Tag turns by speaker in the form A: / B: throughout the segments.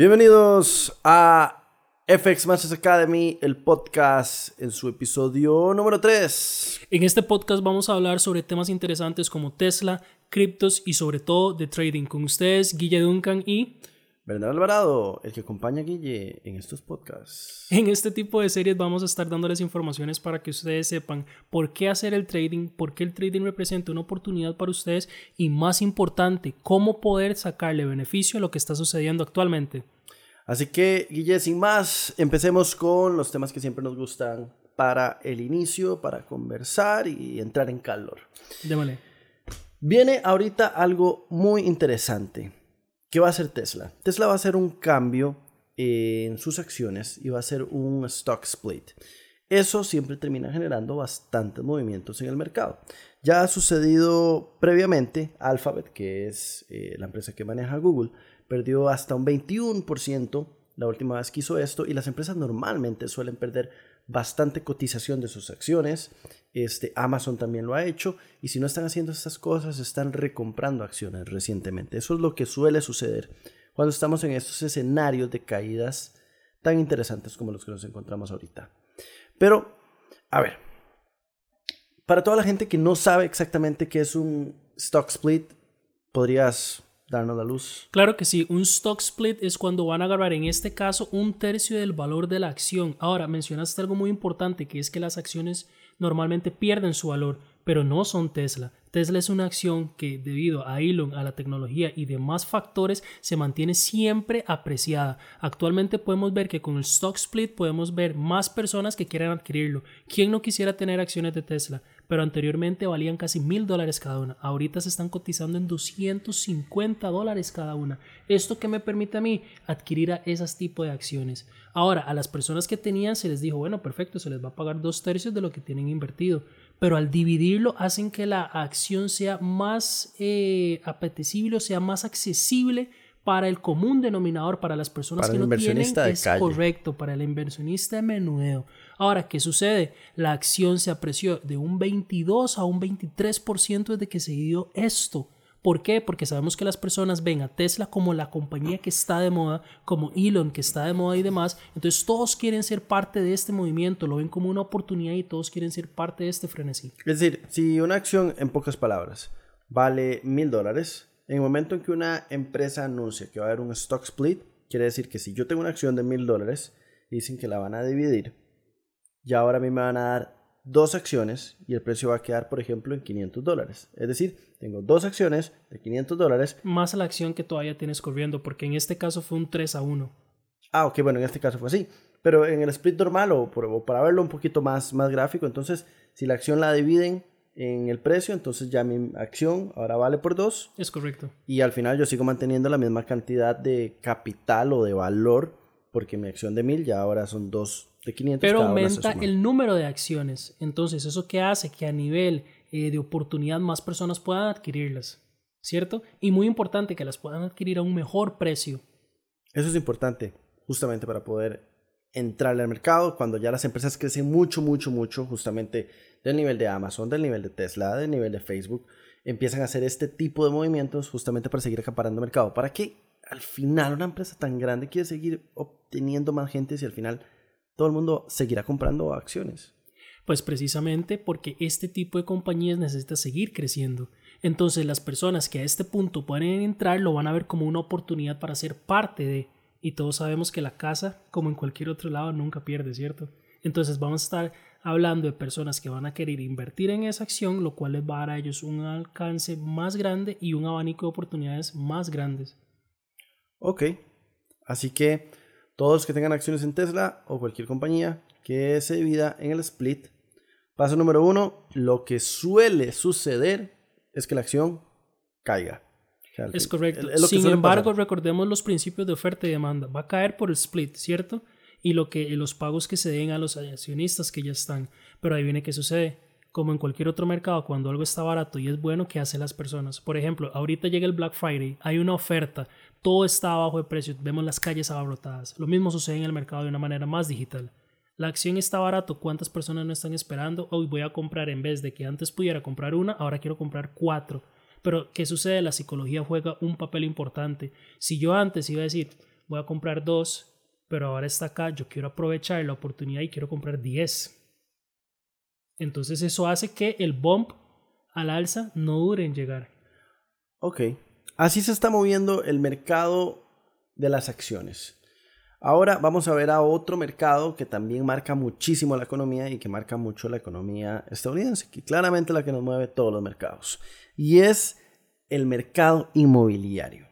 A: Bienvenidos a FX Matches Academy, el podcast en su episodio número 3.
B: En este podcast vamos a hablar sobre temas interesantes como Tesla, criptos y sobre todo de trading. Con ustedes, Guille Duncan y...
A: Bernardo Alvarado, el que acompaña a Guille en estos podcasts.
B: En este tipo de series vamos a estar dándoles informaciones para que ustedes sepan por qué hacer el trading, por qué el trading representa una oportunidad para ustedes y más importante, cómo poder sacarle beneficio a lo que está sucediendo actualmente.
A: Así que, Guille, sin más, empecemos con los temas que siempre nos gustan para el inicio, para conversar y entrar en calor.
B: Démosle.
A: Viene ahorita algo muy interesante. ¿Qué va a hacer Tesla? Tesla va a hacer un cambio en sus acciones y va a hacer un stock split. Eso siempre termina generando bastantes movimientos en el mercado. Ya ha sucedido previamente, Alphabet, que es eh, la empresa que maneja Google, perdió hasta un 21% la última vez que hizo esto y las empresas normalmente suelen perder bastante cotización de sus acciones. Este, Amazon también lo ha hecho y si no están haciendo estas cosas, están recomprando acciones recientemente. Eso es lo que suele suceder cuando estamos en estos escenarios de caídas tan interesantes como los que nos encontramos ahorita. Pero, a ver, para toda la gente que no sabe exactamente qué es un stock split, podrías darnos la luz.
B: Claro que sí, un stock split es cuando van a agarrar en este caso un tercio del valor de la acción. Ahora, mencionaste algo muy importante que es que las acciones normalmente pierden su valor, pero no son Tesla. Tesla es una acción que debido a Elon, a la tecnología y demás factores se mantiene siempre apreciada. Actualmente podemos ver que con el stock split podemos ver más personas que quieran adquirirlo. ¿Quién no quisiera tener acciones de Tesla? Pero anteriormente valían casi mil dólares cada una. Ahorita se están cotizando en 250 dólares cada una. Esto que me permite a mí adquirir a esas tipos de acciones. Ahora, a las personas que tenían se les dijo, bueno, perfecto, se les va a pagar dos tercios de lo que tienen invertido. Pero al dividirlo hacen que la acción sea más eh, apetecible o sea más accesible para el común denominador, para las personas que no tienen, es correcto, para el inversionista de menudeo. Ahora, ¿qué sucede? La acción se apreció de un 22 a un 23% desde que se dio esto. ¿Por qué? Porque sabemos que las personas ven a Tesla como la compañía que está de moda, como Elon que está de moda y demás. Entonces todos quieren ser parte de este movimiento, lo ven como una oportunidad y todos quieren ser parte de este frenesí.
A: Es decir, si una acción, en pocas palabras, vale mil dólares, en el momento en que una empresa anuncia que va a haber un stock split, quiere decir que si yo tengo una acción de mil dólares dicen que la van a dividir, y ahora a mí me van a dar dos acciones y el precio va a quedar, por ejemplo, en 500 dólares. Es decir, tengo dos acciones de 500 dólares.
B: Más la acción que todavía tienes corriendo, porque en este caso fue un 3 a 1.
A: Ah, ok, bueno, en este caso fue así. Pero en el split normal o, para verlo un poquito más, más gráfico, entonces, si la acción la dividen en el precio, entonces ya mi acción ahora vale por dos.
B: Es correcto.
A: Y al final yo sigo manteniendo la misma cantidad de capital o de valor, porque mi acción de 1000 ya ahora son dos de 500.
B: Pero aumenta el número de acciones. Entonces, ¿eso qué hace? Que a nivel eh, de oportunidad más personas puedan adquirirlas. ¿Cierto? Y muy importante que las puedan adquirir a un mejor precio.
A: Eso es importante, justamente para poder entrar al mercado cuando ya las empresas crecen mucho, mucho, mucho, justamente del nivel de Amazon, del nivel de Tesla, del nivel de Facebook, empiezan a hacer este tipo de movimientos justamente para seguir acaparando mercado. ¿Para qué? Al final una empresa tan grande quiere seguir obteniendo más gente si al final todo el mundo seguirá comprando acciones.
B: Pues precisamente porque este tipo de compañías necesita seguir creciendo. Entonces las personas que a este punto pueden entrar lo van a ver como una oportunidad para ser parte de. Y todos sabemos que la casa, como en cualquier otro lado, nunca pierde, ¿cierto? Entonces vamos a estar hablando de personas que van a querer invertir en esa acción, lo cual les va a dar a ellos un alcance más grande y un abanico de oportunidades más grandes.
A: Ok, así que todos los que tengan acciones en Tesla o cualquier compañía que se divida en el split. Paso número uno, lo que suele suceder es que la acción caiga.
B: es correcto. Sin embargo, recordemos los principios de oferta y demanda. Va a caer por el split, ¿cierto? Y lo que, los pagos que se den a los accionistas que ya están. Pero ahí viene qué sucede. Como en cualquier otro mercado, cuando algo está barato y es bueno, ¿qué hacen las personas? Por ejemplo, ahorita llega el Black Friday, hay una oferta, todo está abajo de precio, vemos las calles abarrotadas. Lo mismo sucede en el mercado de una manera más digital. La acción está barato, ¿cuántas personas no están esperando? Hoy voy a comprar en vez de que antes pudiera comprar una, ahora quiero comprar cuatro. Pero ¿qué sucede? La psicología juega un papel importante. Si yo antes iba a decir, voy a comprar dos, pero ahora está acá, yo quiero aprovechar la oportunidad y quiero comprar 10. Entonces eso hace que el bump al alza no dure en llegar.
A: Ok. Así se está moviendo el mercado de las acciones. Ahora vamos a ver a otro mercado que también marca muchísimo la economía y que marca mucho la economía estadounidense, que claramente la que nos mueve todos los mercados. Y es el mercado inmobiliario.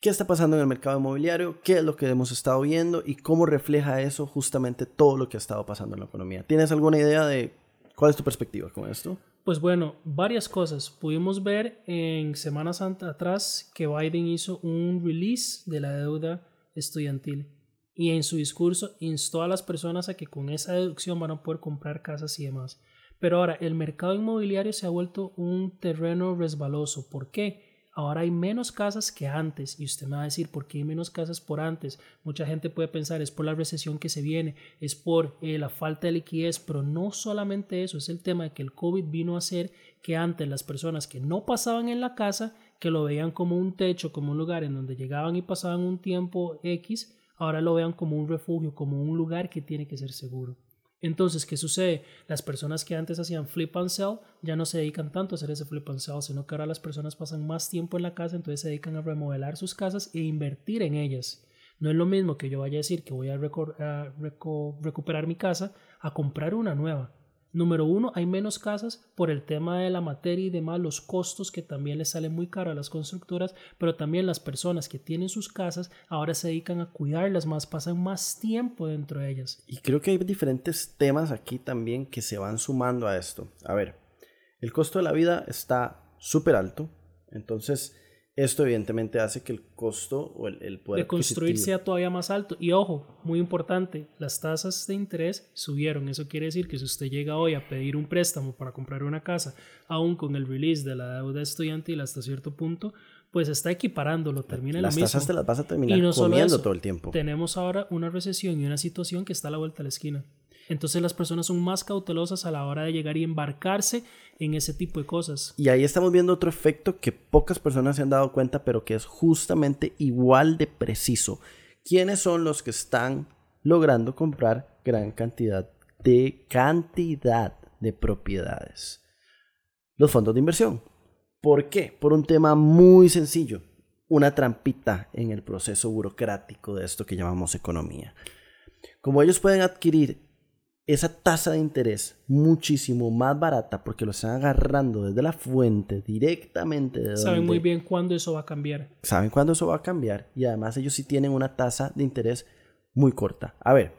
A: ¿Qué está pasando en el mercado inmobiliario? ¿Qué es lo que hemos estado viendo? ¿Y cómo refleja eso justamente todo lo que ha estado pasando en la economía? ¿Tienes alguna idea de cuál es tu perspectiva con esto?
B: Pues bueno, varias cosas. Pudimos ver en semanas atrás que Biden hizo un release de la deuda estudiantil y en su discurso instó a las personas a que con esa deducción van a poder comprar casas y demás. Pero ahora el mercado inmobiliario se ha vuelto un terreno resbaloso. ¿Por qué? Ahora hay menos casas que antes y usted me va a decir por qué hay menos casas por antes. Mucha gente puede pensar es por la recesión que se viene, es por eh, la falta de liquidez, pero no solamente eso, es el tema de que el COVID vino a hacer que antes las personas que no pasaban en la casa, que lo veían como un techo, como un lugar en donde llegaban y pasaban un tiempo X, ahora lo vean como un refugio, como un lugar que tiene que ser seguro. Entonces, ¿qué sucede? Las personas que antes hacían flip and sell ya no se dedican tanto a hacer ese flip and sell, sino que ahora las personas pasan más tiempo en la casa, entonces se dedican a remodelar sus casas e invertir en ellas. No es lo mismo que yo vaya a decir que voy a, recuperar mi casa a comprar una nueva. Número uno, hay menos casas por el tema de la materia y demás, los costos que también les salen muy caro a las constructoras, pero también las personas que tienen sus casas ahora se dedican a cuidarlas más, pasan más tiempo dentro de ellas.
A: Y creo que hay diferentes temas aquí también que se van sumando a esto. A ver, el costo de la vida está súper alto, entonces esto evidentemente hace que el costo o el, poder
B: de construir sea todavía más alto. Y ojo, muy importante, las tasas de interés subieron. Eso quiere decir que si usted llega hoy a pedir un préstamo para comprar una casa, aún con el release de la deuda estudiantil hasta cierto punto, pues está equiparándolo, termina
A: las
B: lo mismo.
A: tasas te las vas a terminar comiendo todo el tiempo.
B: Tenemos ahora una recesión y una situación que está a la vuelta de la esquina. Entonces las personas son más cautelosas a la hora de llegar y embarcarse en ese tipo de cosas.
A: Y ahí estamos viendo otro efecto que pocas personas se han dado cuenta, pero que es justamente igual de preciso. ¿Quiénes son los que están logrando comprar gran cantidad de cantidad de propiedades? Los fondos de inversión. ¿Por qué? Por un tema muy sencillo. Una trampita en el proceso burocrático de esto que llamamos economía. Como ellos pueden adquirir esa tasa de interés muchísimo más barata porque lo están agarrando desde la fuente directamente de
B: Saben muy bien cuándo eso va a cambiar.
A: Saben cuándo eso va a cambiar y además ellos sí tienen una tasa de interés muy corta. A ver,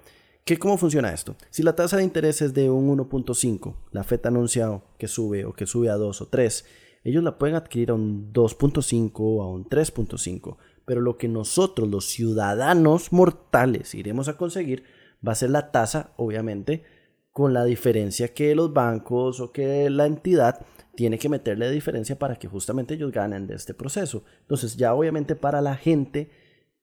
A: ¿qué, ¿cómo funciona esto? Si la tasa de interés es de un 1.5, la FED ha anunciado que sube o que sube a 2 o 3, ellos la pueden adquirir a un 2.5 o a un 3.5, pero lo que nosotros los ciudadanos mortales iremos a conseguir va a ser la tasa, obviamente, con la diferencia que los bancos o que la entidad tiene que meterle diferencia para que justamente ellos ganen de este proceso. Entonces ya obviamente para la gente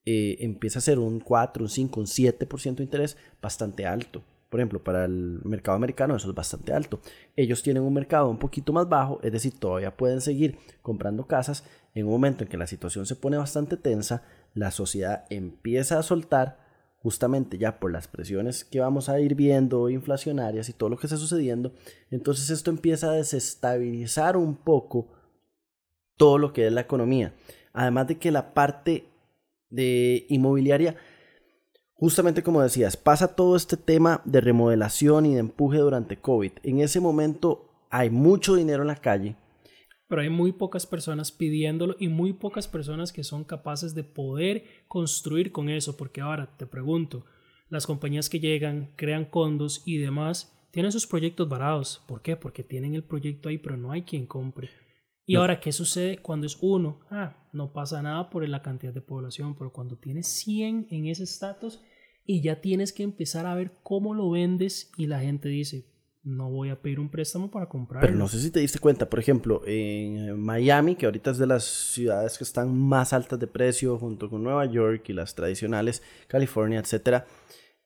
A: eh, empieza a ser un 4, un 5, un 7% de interés bastante alto. Por ejemplo, para el mercado americano eso es bastante alto. Ellos tienen un mercado un poquito más bajo, es decir, todavía pueden seguir comprando casas. En un momento en que la situación se pone bastante tensa, la sociedad empieza a soltar justamente ya por las presiones que vamos a ir viendo inflacionarias y todo lo que está sucediendo, entonces esto empieza a desestabilizar un poco todo lo que es la economía. Además de que la parte de inmobiliaria, justamente como decías, pasa todo este tema de remodelación y de empuje durante COVID. En ese momento hay mucho dinero en la calle,
B: pero hay muy pocas personas pidiéndolo y muy pocas personas que son capaces de poder construir con eso, porque ahora te pregunto, las compañías que llegan, crean condos y demás, tienen sus proyectos varados. ¿Por qué? Porque tienen el proyecto ahí, pero no hay quien compre. Y ahora, ¿qué sucede cuando es uno? Ah, no pasa nada por la cantidad de población, pero cuando tienes 100 en ese estatus y ya tienes que empezar a ver cómo lo vendes y la gente dice, no voy a pedir un préstamo para comprar.
A: Pero no sé si te diste cuenta, por ejemplo, en Miami, que ahorita es de las ciudades que están más altas de precio, junto con Nueva York y las tradicionales, California, etc.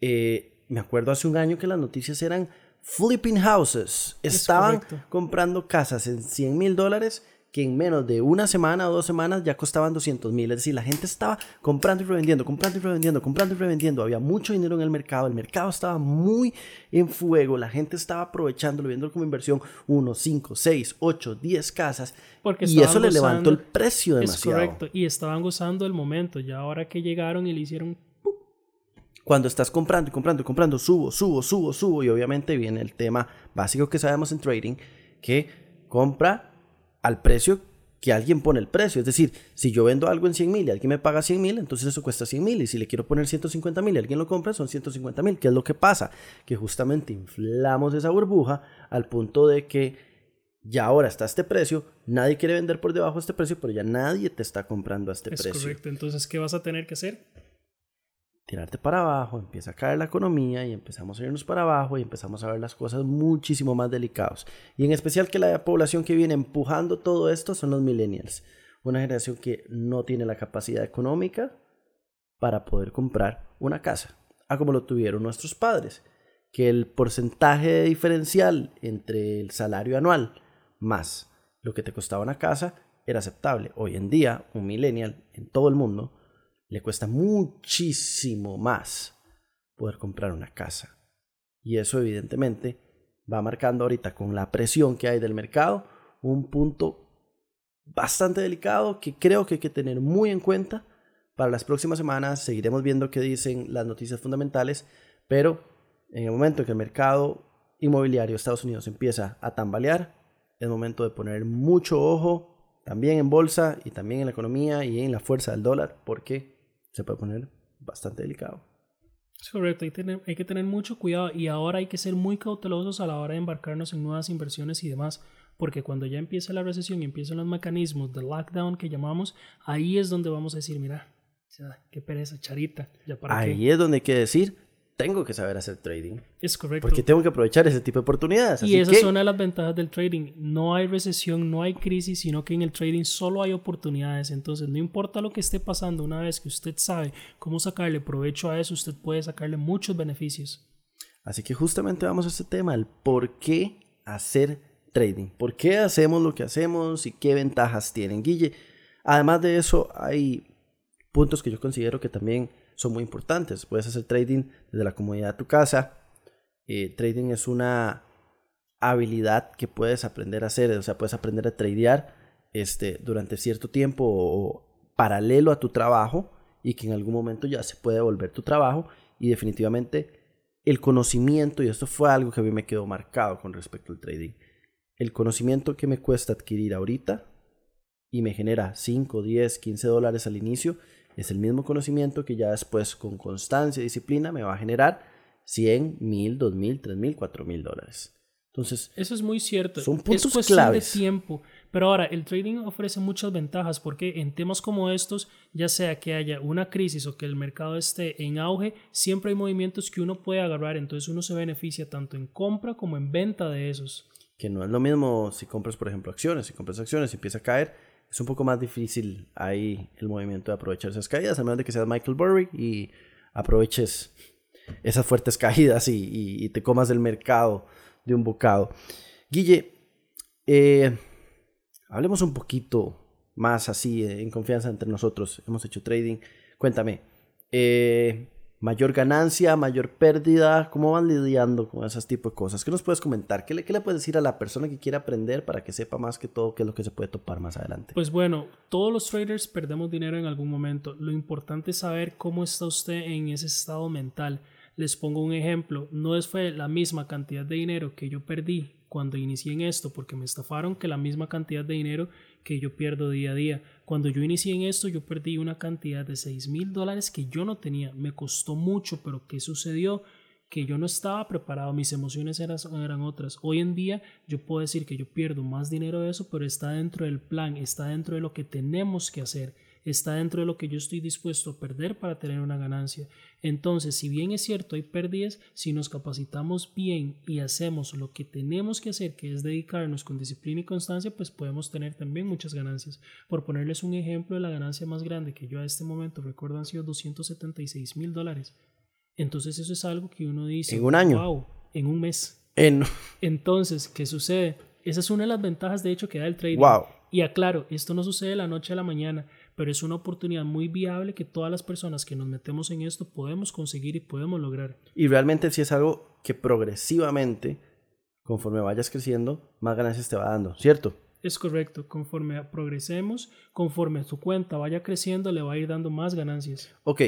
A: Eh, me acuerdo hace un año que las noticias eran flipping houses. Estaban comprando casas en 100 mil dólares que en menos de una semana o dos semanas ya costaban 200 mil. Es decir, la gente estaba comprando y revendiendo, comprando y revendiendo, comprando y revendiendo. Había mucho dinero en el mercado. El mercado estaba muy en fuego. La gente estaba aprovechándolo, viéndolo como inversión. Uno, cinco, seis, ocho, diez casas.
B: Porque
A: y eso le levantó el precio
B: Es
A: demasiado.
B: correcto. Y estaban gozando el momento. Ya ahora que llegaron y le hicieron.
A: Cuando estás comprando y comprando y comprando, subo, subo, subo, subo. Y obviamente viene el tema básico que sabemos en trading, que compra al precio que alguien pone el precio. Es decir, si yo vendo algo en 100 mil y alguien me paga 100 mil, entonces eso cuesta 100 mil. Y si le quiero poner 150 mil y alguien lo compra, son 150 mil. ¿Qué es lo que pasa? Que justamente inflamos esa burbuja al punto de que ya ahora está este precio, nadie quiere vender por debajo de este precio, pero ya nadie te está comprando a este
B: Es
A: precio
B: correcto. Entonces, ¿qué vas a tener que hacer?
A: Tirarte para abajo, empieza a caer la economía y empezamos a irnos para abajo y empezamos a ver las cosas muchísimo más delicadas. Y en especial que la población que viene empujando todo esto son los millennials, una generación que no tiene la capacidad económica para poder comprar una casa, a como lo tuvieron nuestros padres, que el porcentaje diferencial entre el salario anual más lo que te costaba una casa era aceptable. Hoy en día, un millennial en todo el mundo le cuesta muchísimo más poder comprar una casa. Y eso evidentemente va marcando ahorita con la presión que hay del mercado un punto bastante delicado que creo que hay que tener muy en cuenta para las próximas semanas. Seguiremos viendo qué dicen las noticias fundamentales, pero en el momento en que el mercado inmobiliario de Estados Unidos empieza a tambalear, es momento de poner mucho ojo también en bolsa y también en la economía y en la fuerza del dólar, porque se puede poner bastante delicado.
B: Es correcto, hay, tener- hay que tener mucho cuidado y ahora hay que ser muy cautelosos a la hora de embarcarnos en nuevas inversiones y demás, porque cuando ya empiece la recesión y empiecen los mecanismos de lockdown que llamamos, ahí es donde vamos a decir, mira, qué pereza, charita, ya para
A: Ahí
B: qué.
A: es donde hay que decir, tengo que saber hacer trading,
B: Es correcto.
A: porque tengo que aprovechar ese tipo de oportunidades.
B: Y esa
A: que,
B: es una de las ventajas del trading. No hay recesión, no hay crisis, sino que en el trading solo hay oportunidades. Entonces, no importa lo que esté pasando, una vez que usted sabe cómo sacarle provecho a eso, usted puede sacarle muchos beneficios.
A: así que justamente vamos a este tema, el por qué hacer trading, por qué hacemos lo que hacemos y qué ventajas tienen. Guille, además de eso, hay puntos que yo considero que también son muy importantes. Puedes hacer trading desde la comodidad de tu casa. Eh, trading es una habilidad que puedes aprender a hacer, o sea, puedes aprender a tradear este, durante cierto tiempo o paralelo a tu trabajo y que en algún momento ya se puede volver tu trabajo y definitivamente el conocimiento, y esto fue algo que a mí me quedó marcado con respecto al trading, el conocimiento que me cuesta adquirir ahorita y me genera 5, 10, 15 dólares al inicio, es el mismo conocimiento que ya después con constancia y disciplina me va a generar 100, 1000, 2000, 3000, 4000 dólares. Entonces,
B: Eso es muy cierto.
A: Son
B: es
A: puntos
B: cuestión
A: claves.
B: de tiempo. Pero ahora, el trading ofrece muchas ventajas porque en temas como estos, ya sea que haya una crisis o que el mercado esté en auge, siempre hay movimientos que uno puede agarrar. Entonces uno se beneficia tanto en compra como en venta de esos.
A: que no es lo mismo si compras, por ejemplo, acciones. Si compras acciones y empieza a caer, es un poco más difícil ahí el movimiento de aprovechar esas caídas, a menos de que seas Michael Burry y aproveches esas fuertes caídas y, te comas el mercado de un bocado. Guille, eh, hablemos un poquito más así, eh, en confianza entre nosotros. Hemos hecho trading. Cuéntame, eh, mayor ganancia, mayor pérdida, ¿cómo van lidiando con esos tipos de cosas? ¿Qué nos puedes comentar? ¿Qué le, puedes decir a la persona que quiere aprender para que sepa más que todo qué es lo que se puede topar más adelante?
B: Pues bueno, todos los traders perdemos dinero en algún momento. Lo importante es saber cómo está usted en ese estado mental. Les pongo un ejemplo. No fue la misma cantidad de dinero que yo perdí cuando inicié en esto porque me estafaron que la misma cantidad de dinero que yo pierdo día a día. Cuando yo inicié en esto yo perdí una cantidad de 6 mil dólares que yo no tenía. Me costó mucho, pero ¿qué sucedió? que yo no estaba preparado, mis emociones eran, eran otras. Hoy en día yo puedo decir que yo pierdo más dinero de eso, pero está dentro del plan, está dentro de lo que tenemos que hacer, está dentro de lo que yo estoy dispuesto a perder para tener una ganancia. Entonces, si bien es cierto, hay pérdidas, si nos capacitamos bien y hacemos lo que tenemos que hacer, que es dedicarnos con disciplina y constancia, pues podemos tener también muchas ganancias. Por ponerles un ejemplo, la ganancia más grande que yo a este momento recuerdo han sido 276 mil dólares. Entonces eso es algo que uno dice.
A: ¿En un año?
B: Wow, en un mes.
A: En,
B: Entonces, ¿qué sucede? Esa es una de las ventajas, de hecho, que da el trading.
A: wow.
B: Y aclaro, esto no sucede de la noche a la mañana, pero es una oportunidad muy viable que todas las personas que nos metemos en esto podemos conseguir y podemos lograr.
A: Y realmente si es algo que progresivamente, conforme vayas creciendo, más ganancias te va dando, ¿cierto?
B: Es correcto, conforme progresemos, conforme tu cuenta vaya creciendo, le va a ir dando más ganancias.
A: Ok.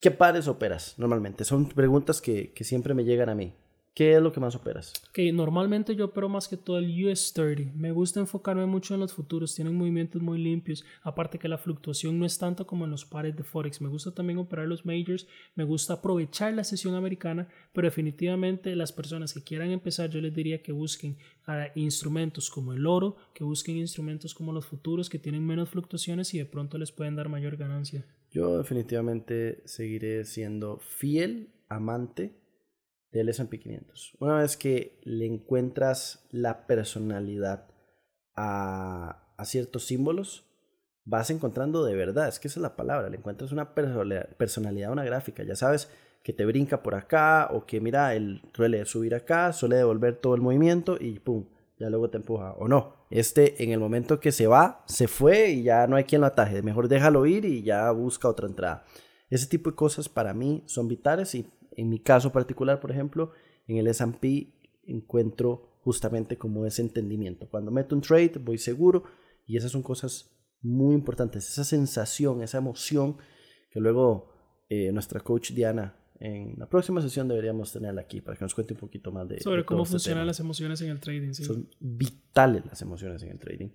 A: ¿Qué pares operas normalmente? Son preguntas que, que siempre me llegan a mí. ¿Qué es lo que más operas?
B: Que normalmente yo opero más que todo el US 30. Me gusta enfocarme mucho en los futuros, tienen movimientos muy limpios. Aparte que la fluctuación no es tanto como en los pares de Forex. Me gusta también operar los majors, me gusta aprovechar la sesión americana, pero definitivamente las personas que quieran empezar, yo les diría que busquen ah, instrumentos como el oro, que busquen instrumentos como los futuros que tienen menos fluctuaciones y de pronto les pueden dar mayor ganancia.
A: Yo definitivamente seguiré siendo fiel amante del S&P 500. Una vez que le encuentras la personalidad a, a, ciertos símbolos, vas encontrando de verdad, es que esa es la palabra, le encuentras una personalidad una gráfica, ya sabes que te brinca por acá o que mira, él suele subir acá, suele devolver todo el movimiento y pum, ya luego te empuja o no. Este en el momento que se va, se fue y ya no hay quien lo ataje, mejor déjalo ir y ya busca otra entrada. Ese tipo de cosas para mí son vitales y en mi caso particular, por ejemplo, en el S&P encuentro justamente como ese entendimiento. Cuando meto un trade, voy seguro y esas son cosas muy importantes. Esa sensación, esa emoción que luego eh, nuestra coach Diana en la próxima sesión deberíamos tenerla aquí para que nos cuente un poquito más de
B: sobre cómo este funcionan las emociones en el trading.
A: Son vitales las emociones en el trading.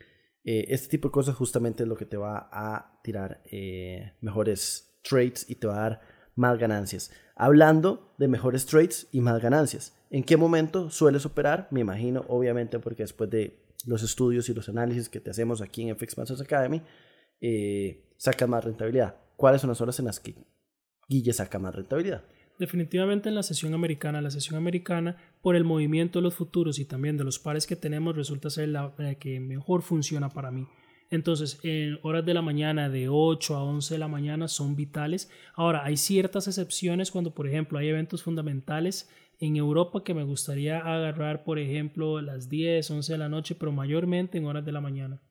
A: Eh, este tipo de cosas justamente es lo que te va a tirar eh, mejores trades y te va a dar más ganancias. Hablando de mejores trades y más ganancias. ¿En qué momento sueles operar? Me imagino, obviamente, porque después de los estudios y los análisis que te hacemos aquí en FX Masters Academy, eh, sacas más rentabilidad. ¿Cuáles son las horas en las que Guille saca más rentabilidad?
B: Definitivamente en la sesión americana. La sesión americana, por el movimiento de los futuros y también de los pares que tenemos, resulta ser la que mejor funciona para mí. Entonces, en horas de la mañana, de 8 a 11 de la mañana, son vitales. Ahora, hay ciertas excepciones cuando, por ejemplo, hay eventos fundamentales en Europa que me gustaría agarrar, por ejemplo, las 10, 11 de la noche, pero mayormente en horas de la mañana.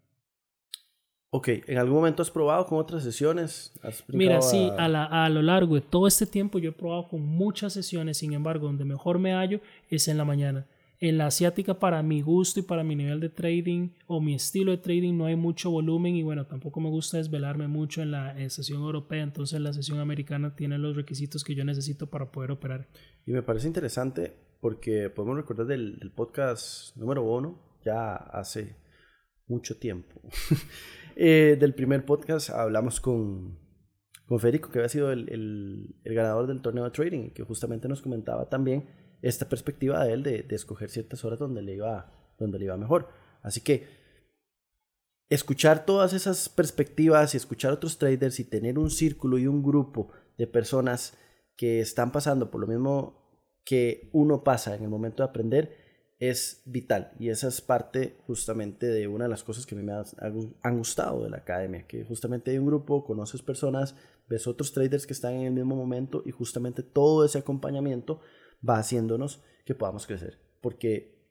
A: Ok, ¿en algún momento has probado con otras sesiones?
B: Mira, sí, a... a, lo largo de todo este tiempo yo he probado con muchas sesiones, sin embargo, donde mejor me hallo es en la mañana. En la asiática, para mi gusto y para mi nivel de trading o mi estilo de trading, no hay mucho volumen y bueno, tampoco me gusta desvelarme mucho en la sesión europea, entonces la sesión americana tiene los requisitos que yo necesito para poder operar.
A: Y me parece interesante porque podemos recordar del, podcast número uno, ya hace mucho tiempo. Eh, del primer podcast hablamos con, con Federico, que había sido el, el, ganador del torneo de trading, que justamente nos comentaba también esta perspectiva de él de, escoger ciertas horas donde le, iba, donde le iba mejor. Así que escuchar todas esas perspectivas y escuchar otros traders y tener un círculo y un grupo de personas que están pasando por lo mismo que uno pasa en el momento de aprender es vital y esa es parte justamente de una de las cosas que a mí me han gustado de la academia, que justamente hay un grupo, conoces personas, ves otros traders que están en el mismo momento y justamente todo ese acompañamiento va haciéndonos que podamos crecer. Porque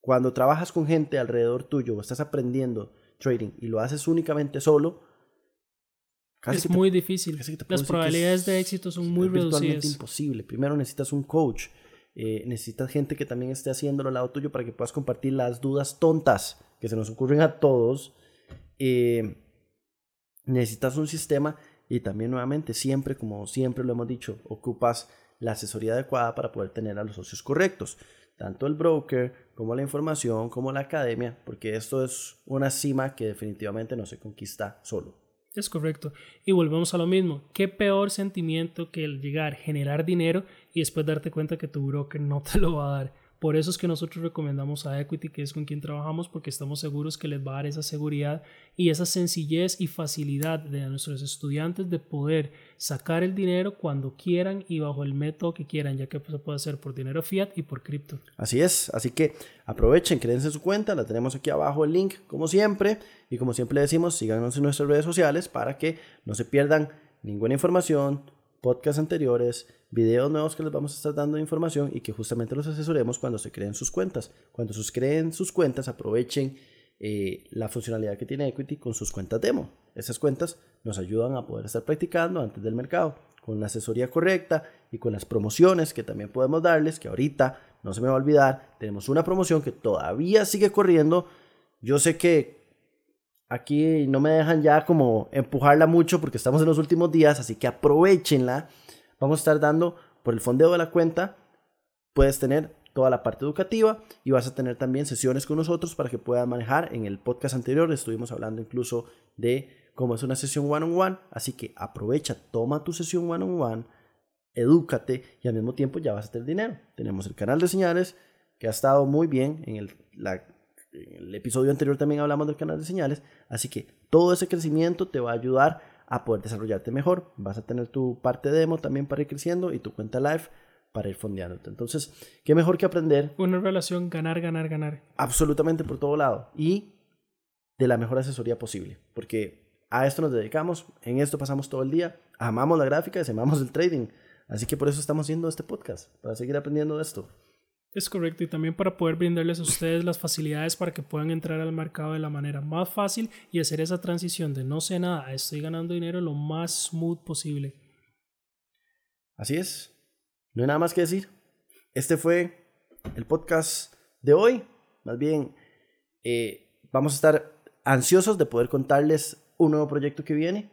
A: cuando trabajas con gente alrededor tuyo o estás aprendiendo trading y lo haces únicamente solo,
B: casi es muy difícil. Las probabilidades de éxito son muy reducidas.
A: Es imposible. Primero necesitas un coach. Eh, necesitas gente que también esté haciéndolo al lado tuyo para que puedas compartir las dudas tontas que se nos ocurren a todos. Eh, necesitas un sistema y también nuevamente, siempre, como siempre lo hemos dicho, ocupas la asesoría adecuada para poder tener a los socios correctos, tanto el broker como la información, como la academia, porque esto es una cima que definitivamente no se conquista solo.
B: Es correcto. Y volvemos a lo mismo. ¿Qué peor sentimiento que el llegar, generar dinero y después darte cuenta que tu broker no te lo va a dar? Por eso es que nosotros recomendamos a Equity, que es con quien trabajamos, porque estamos seguros que les va a dar esa seguridad y esa sencillez y facilidad de nuestros estudiantes de poder sacar el dinero cuando quieran y bajo el método que quieran, ya que se puede hacer por dinero fiat y por cripto.
A: Así es, así que aprovechen, créense su cuenta, la tenemos aquí abajo el link, como siempre, y como siempre decimos, síganos en nuestras redes sociales para que no se pierdan ninguna información, podcasts anteriores, videos nuevos que les vamos a estar dando información y que justamente los asesoremos cuando se creen sus cuentas. Cuando se creen sus cuentas, aprovechen eh, la funcionalidad que tiene Equity con sus cuentas demo. Esas cuentas nos ayudan a poder estar practicando antes del mercado, con la asesoría correcta y con las promociones que también podemos darles, que ahorita no se me va a olvidar, tenemos una promoción que todavía sigue corriendo. Yo sé que aquí no me dejan ya como empujarla mucho porque estamos en los últimos días, así que aprovechenla. Vamos a estar dando por el fondeo de la cuenta, puedes tener toda la parte educativa y vas a tener también sesiones con nosotros para que puedas manejar. En el podcast anterior estuvimos hablando incluso de cómo es una sesión one on one, así que aprovecha, toma tu sesión one on one, edúcate y al mismo tiempo ya vas a tener dinero. Tenemos el canal de señales que ha estado muy bien en el, en el episodio anterior también hablamos del canal de señales, así que todo ese crecimiento te va a ayudar a poder desarrollarte mejor. Vas a tener tu parte demo también para ir creciendo y tu cuenta live para ir fondeándote. Entonces, ¿qué mejor que aprender?
B: Una relación ganar, ganar, ganar.
A: Absolutamente por todo lado. Y de la mejor asesoría posible. Porque a esto nos dedicamos, en esto pasamos todo el día, amamos la gráfica y amamos el trading. Así que por eso estamos haciendo este podcast, para seguir aprendiendo de esto.
B: Es correcto, y también para poder brindarles a ustedes las facilidades para que puedan entrar al mercado de la manera más fácil y hacer esa transición de no sé nada estoy ganando dinero lo más smooth posible.
A: Así es, no hay nada más que decir. Este fue el podcast de hoy. Más bien, eh, vamos a estar ansiosos de poder contarles un nuevo proyecto que viene.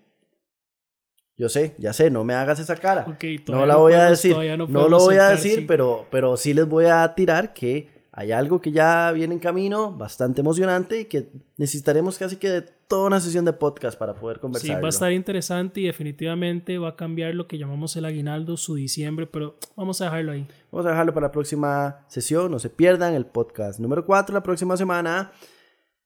A: Yo sé, ya sé, no me hagas esa cara. no la voy a decir. No, lo voy a decir, pero, pero sí les voy a tirar que hay algo que ya viene en camino, bastante emocionante y que necesitaremos casi que de toda una sesión de podcast para poder conversar.
B: Sí, va a estar interesante y definitivamente va a cambiar lo que llamamos el aguinaldo, su diciembre, pero vamos a dejarlo ahí.
A: Vamos a dejarlo para la próxima sesión, no se pierdan el podcast número 4 la próxima semana.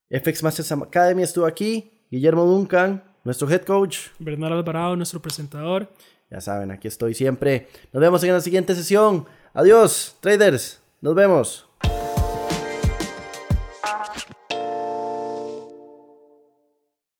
A: FX Masters Academy estuvo aquí, Guillermo Duncan, nuestro head coach.
B: Bernardo Alvarado, nuestro presentador.
A: Ya saben, aquí estoy siempre. Nos vemos en la siguiente sesión. Adiós, traders. Nos vemos.